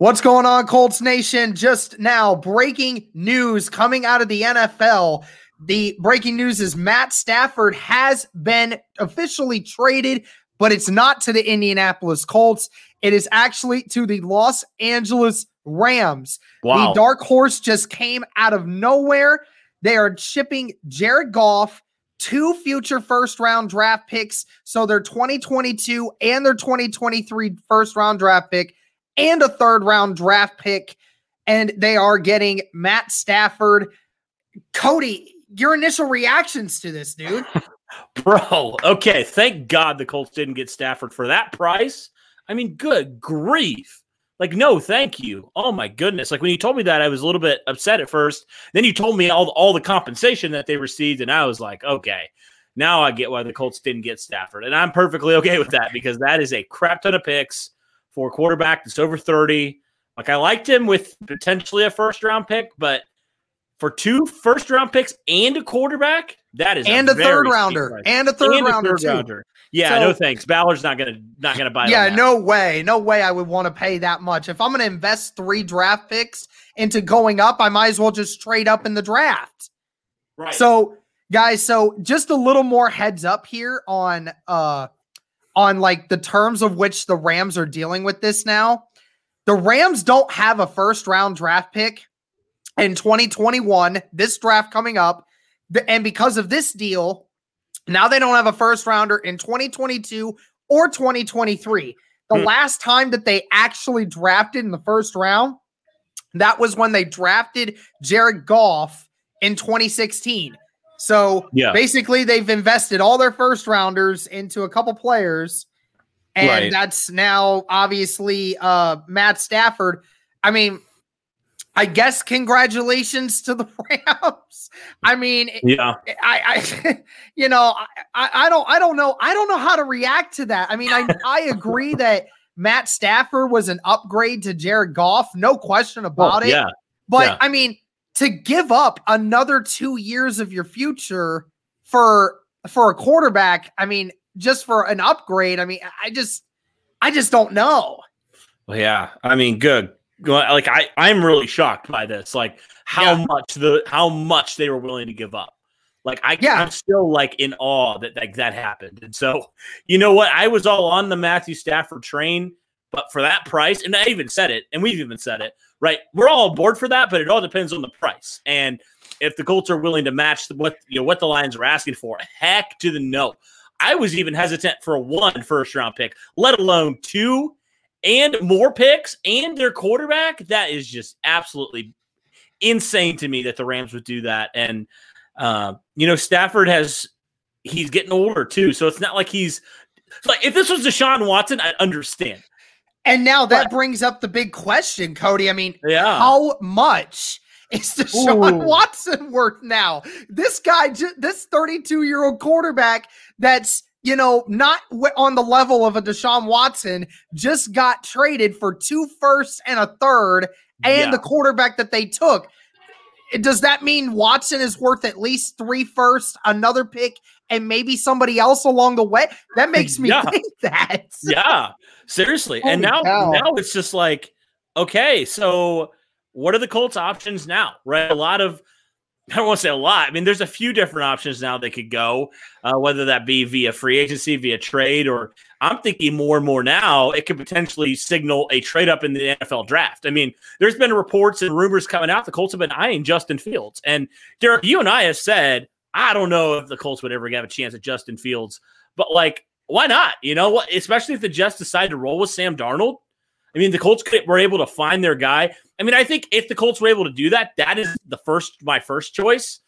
What's going on, Colts Nation? Just now, breaking news coming out of the NFL. The breaking news is Matt Stafford has been officially traded, but it's not to the Indianapolis Colts. It is actually to the Los Angeles Rams. Wow. The dark horse just came out of nowhere. They are shipping Jared Goff two future first round draft picks. So their 2022 and their 2023 first round draft pick and a third round draft pick. And they are getting Matt Stafford. Cody, your initial reactions to this, dude? Bro, okay. Thank God the Colts didn't get Stafford for that price. I mean, good grief. Like, no, thank you. Oh my goodness. Like when you told me that, I was a little bit upset at first. Then you told me all, all the compensation that they received, and I was like, okay, now I get why the Colts didn't get Stafford. And I'm perfectly okay with that because that is a crap ton of picks for a quarterback that's over 30. Like I liked him with potentially a first round pick, but for two first round picks and a quarterback, that is and a, a third rounder and a third and rounder a third rounder. Yeah, so, no thanks. Ballard's not gonna not gonna buy. That. Yeah, no way, no way. I would want to pay that much if I'm gonna invest three draft picks into going up. I might as well just trade up in the draft. Right. So, guys, so just a little more heads up here on uh on like the terms of which the Rams are dealing with this now. The Rams don't have a first round draft pick in 2021. This draft coming up, and because of this deal, now they don't have a first rounder in 2022 or 2023. The hmm. last time that they actually drafted in the first round, that was when they drafted Jared Goff in 2016. So yeah. basically, they've invested all their first rounders into a couple players, and right. that's now obviously uh, Matt Stafford. I mean, I guess congratulations to the Rams. I mean, yeah, I, I you know, I, I don't, I don't know, I don't know how to react to that. I mean, I, I agree that Matt Stafford was an upgrade to Jared Goff, no question about oh, it. Yeah, but yeah. I mean, to give up another two years of your future for for a quarterback, I mean, just for an upgrade, I mean, I just, I just don't know. Well, yeah, I mean, good like I I'm really shocked by this. Like how yeah. much the how much they were willing to give up. Like I yeah. I'm still like in awe that like that happened. And so you know what? I was all on the Matthew Stafford train, but for that price, and I even said it, and we've even said it, right? We're all aboard for that, but it all depends on the price. And if the Colts are willing to match what you know what the Lions are asking for, heck to the no. I was even hesitant for one first round pick, let alone two and more picks and their quarterback, that is just absolutely insane to me that the Rams would do that. And uh, you know, Stafford has he's getting older too, so it's not like he's like if this was Deshaun Watson, I'd understand. And now that but, brings up the big question, Cody. I mean, yeah. how much is Deshaun Ooh. Watson worth now? This guy, this 32 year old quarterback that's you know, not on the level of a Deshaun Watson, just got traded for two firsts and a third and yeah. the quarterback that they took. Does that mean Watson is worth at least three firsts, another pick, and maybe somebody else along the way? That makes me yeah. think that. yeah, seriously. Holy and now, cow. now it's just like, okay, so what are the Colts' options now? Right, a lot of I don't want to say a lot. I mean, there's a few different options now they could go, uh, whether that be via free agency, via trade, or I'm thinking more and more now it could potentially signal a trade up in the NFL draft. I mean, there's been reports and rumors coming out the Colts have been eyeing Justin Fields. And Derek, you and I have said, I don't know if the Colts would ever have a chance at Justin Fields, but like, why not? You know what? Especially if the Jets decide to roll with Sam Darnold. I mean, the Colts were able to find their guy. I mean, I think if the Colts were able to do that, that is the first my first choice.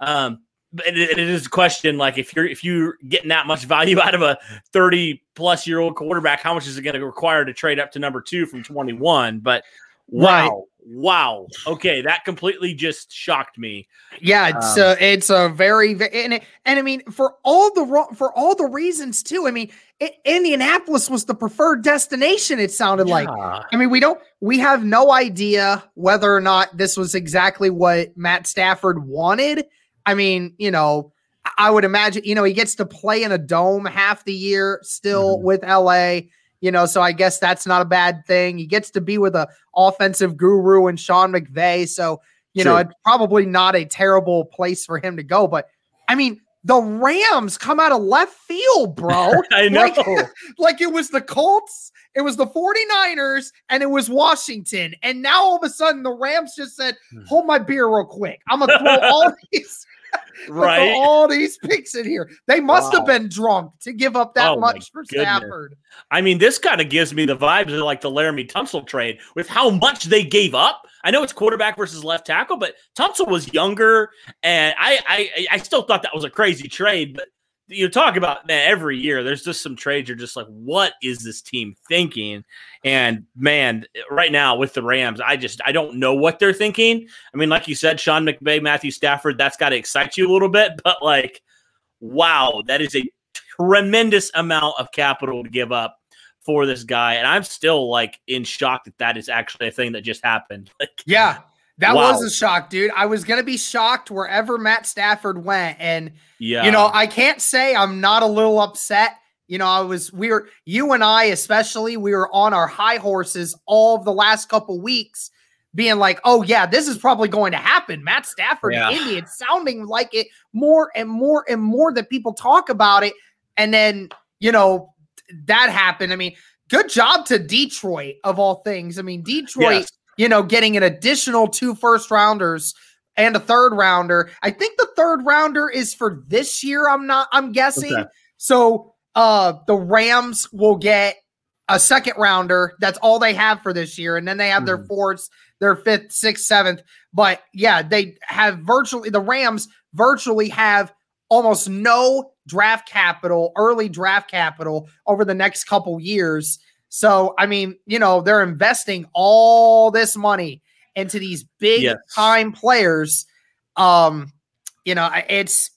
Um, it, it is a question like if you're if you're getting that much value out of a 30 plus year old quarterback, how much is it going to require to trade up to number two from 21? But Wow. Right. Wow. Okay, that completely just shocked me. Yeah, it's um, a, it's a very and it, and I mean for all the for all the reasons too. I mean, it, Indianapolis was the preferred destination. It sounded yeah. like. I mean, we don't we have no idea whether or not this was exactly what Matt Stafford wanted. I mean, you know, I would imagine you know he gets to play in a dome half the year still mm-hmm. with LA you know, so I guess that's not a bad thing. He gets to be with a offensive guru and Sean McVay. So, you True. know, it's probably not a terrible place for him to go. But I mean, the Rams come out of left field, bro. I know. Like, like, it was the Colts, it was the 49ers, and it was Washington. And now all of a sudden the Rams just said, hmm. hold my beer real quick. I'm gonna throw all these right all these picks in here. They must wow. have been drunk to give up that oh much for goodness. Stafford. I mean, this kind of gives me the vibes of like the Laremy Tunsil trade with how much they gave up. I know it's quarterback versus left tackle, but Tunsil was younger, and I I, I still thought that was a crazy trade. But you talk about man, every year there's just some trades you're just like what is this team thinking? And man right now with the rams i just i don't know what they're thinking. I mean like you said sean mcvay matthew stafford that's got to excite you a little bit but like wow that is a tremendous amount of capital to give up for this guy and i'm still like in shock that that is actually a thing that just happened. Like yeah that wow. was a shock, dude. I was gonna be shocked wherever Matt Stafford went, and yeah, you know, I can't say I'm not a little upset. You know, I was we were you and I especially we were on our high horses all of the last couple weeks, being like, oh yeah, this is probably going to happen. Matt Stafford, yeah. Indy. It's sounding like it more and more and more that people talk about it, and then you know that happened. I mean, good job to Detroit of all things. I mean, Detroit. Yes you know, getting an additional two first rounders and a third rounder. I think the third rounder is for this year. I'm not, I'm guessing. Okay. So uh the Rams will get a second rounder. That's all they have for this year. And then they have mm-hmm. their fourths, their fifth, sixth, seventh. But yeah, they have virtually the Rams virtually have almost no draft capital, early draft capital over the next couple years. So, I mean, you know, they're investing all this money into these big yes. time players. Um, you know, it's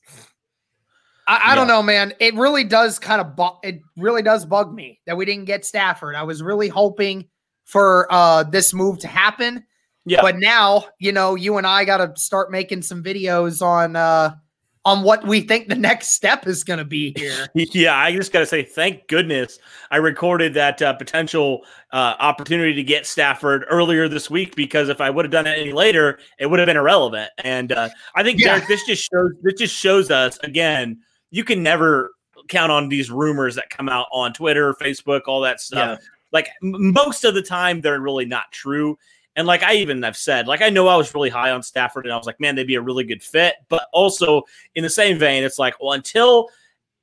I, I yeah. don't know, man. It really does kind of bu- it really does bug me that we didn't get Stafford. I was really hoping for uh this move to happen. Yeah. But now, you know, you and I got to start making some videos on uh on what we think the next step is going to be here. yeah, I just got to say, thank goodness I recorded that uh, potential uh, opportunity to get Stafford earlier this week because if I would have done it any later, it would have been irrelevant. And uh, I think yeah. Derek, this just shows this just shows us again, you can never count on these rumors that come out on Twitter, Facebook, all that stuff. Yeah. Like m- most of the time, they're really not true. And like I even have said, like I know I was really high on Stafford, and I was like, man, they'd be a really good fit. But also in the same vein, it's like, well, until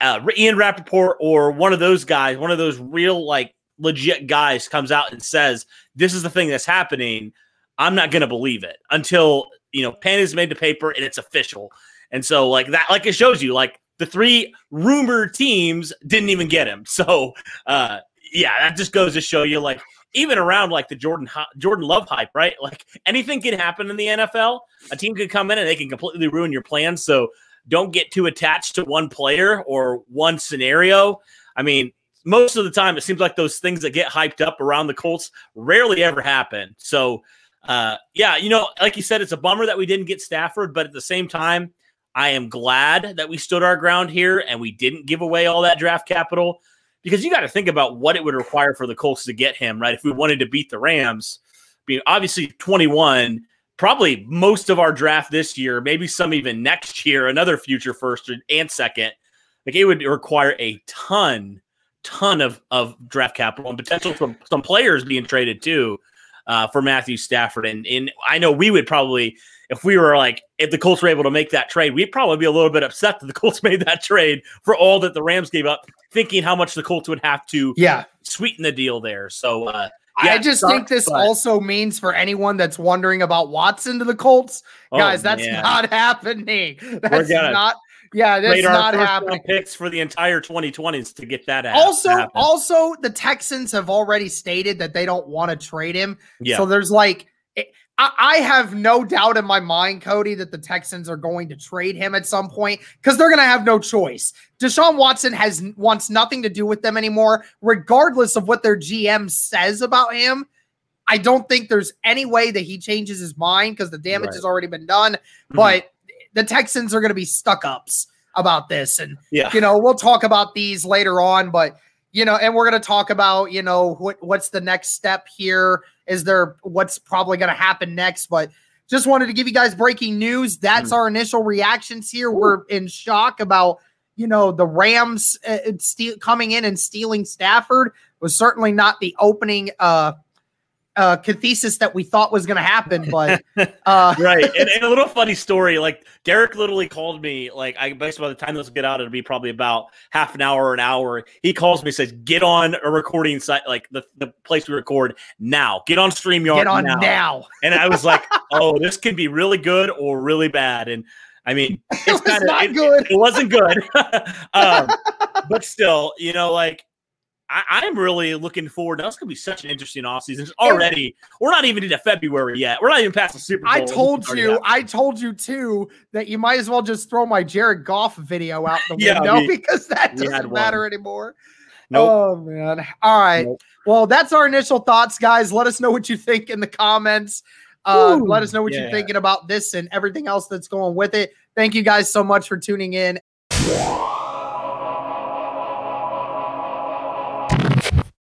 uh, Ian Rapoport or one of those guys, one of those real like legit guys comes out and says this is the thing that's happening, I'm not going to believe it until you know pen is made to paper and it's official. And so like that, like it shows you, like the three rumored teams didn't even get him. So uh, yeah, that just goes to show you like even around like the Jordan Jordan Love hype, right? Like anything can happen in the NFL. A team could come in and they can completely ruin your plans. So don't get too attached to one player or one scenario. I mean, most of the time it seems like those things that get hyped up around the Colts rarely ever happen. So uh, yeah, you know, like you said, it's a bummer that we didn't get Stafford, but at the same time, I am glad that we stood our ground here and we didn't give away all that draft capital because you got to think about what it would require for the Colts to get him, right? If we wanted to beat the Rams, being obviously 21, probably most of our draft this year, maybe some even next year, another future first and second. Like it would require a ton, ton of, of draft capital and potential some, some players being traded too uh, for Matthew Stafford. And, and I know we would probably, if we were like, if the Colts were able to make that trade, we'd probably be a little bit upset that the Colts made that trade for all that the Rams gave up, thinking how much the Colts would have to yeah. sweeten the deal there. So, uh, yeah, I just think this but... also means for anyone that's wondering about Watson to the Colts, oh, guys, that's man. not happening. That's not yeah, that's not happening. Picks for the entire 2020s to get that. Also, also the Texans have already stated that they don't want to trade him. Yeah. So there's like, I have no doubt in my mind, Cody, that the Texans are going to trade him at some point because they're going to have no choice. Deshaun Watson has wants nothing to do with them anymore, regardless of what their GM says about him. I don't think there's any way that he changes his mind because the damage right. has already been done. Mm-hmm. But the Texans are going to be stuck ups about this. And, yeah. you know, we'll talk about these later on, but, you know, and we're going to talk about, you know, what, what's the next step here? Is there what's probably going to happen next? But just wanted to give you guys breaking news. That's mm. our initial reactions here. Ooh. We're in shock about, you know, the Rams uh, steal, coming in and stealing Stafford was certainly not the opening, uh, uh, cathesis that we thought was going to happen, but uh, right. And, and, a little funny story, like Derek literally called me, like I guess by the time this will get out, it'll be probably about half an hour or an hour. He calls me, says, "Get on a recording site, like the, the place we record now. Get on Streamyard. Get on now." now. And I was like, "Oh, this can be really good or really bad." And I mean, it's kind of not it, good. It, it wasn't good, um, but still, you know, like I, am really looking forward. That's going to be such an interesting offseason. Already, we're not even into February yet. We're not even past the Super Bowl. I told you, I told you too that you might as well just throw my Jared Goff video out the yeah, window we, because that doesn't matter anymore. Nope. Oh man! All right. Nope. Well, that's our initial thoughts, guys. Let us know what you think in the comments. Uh, let us know what yeah. you're thinking about this and everything else that's going with it. Thank you guys so much for tuning in.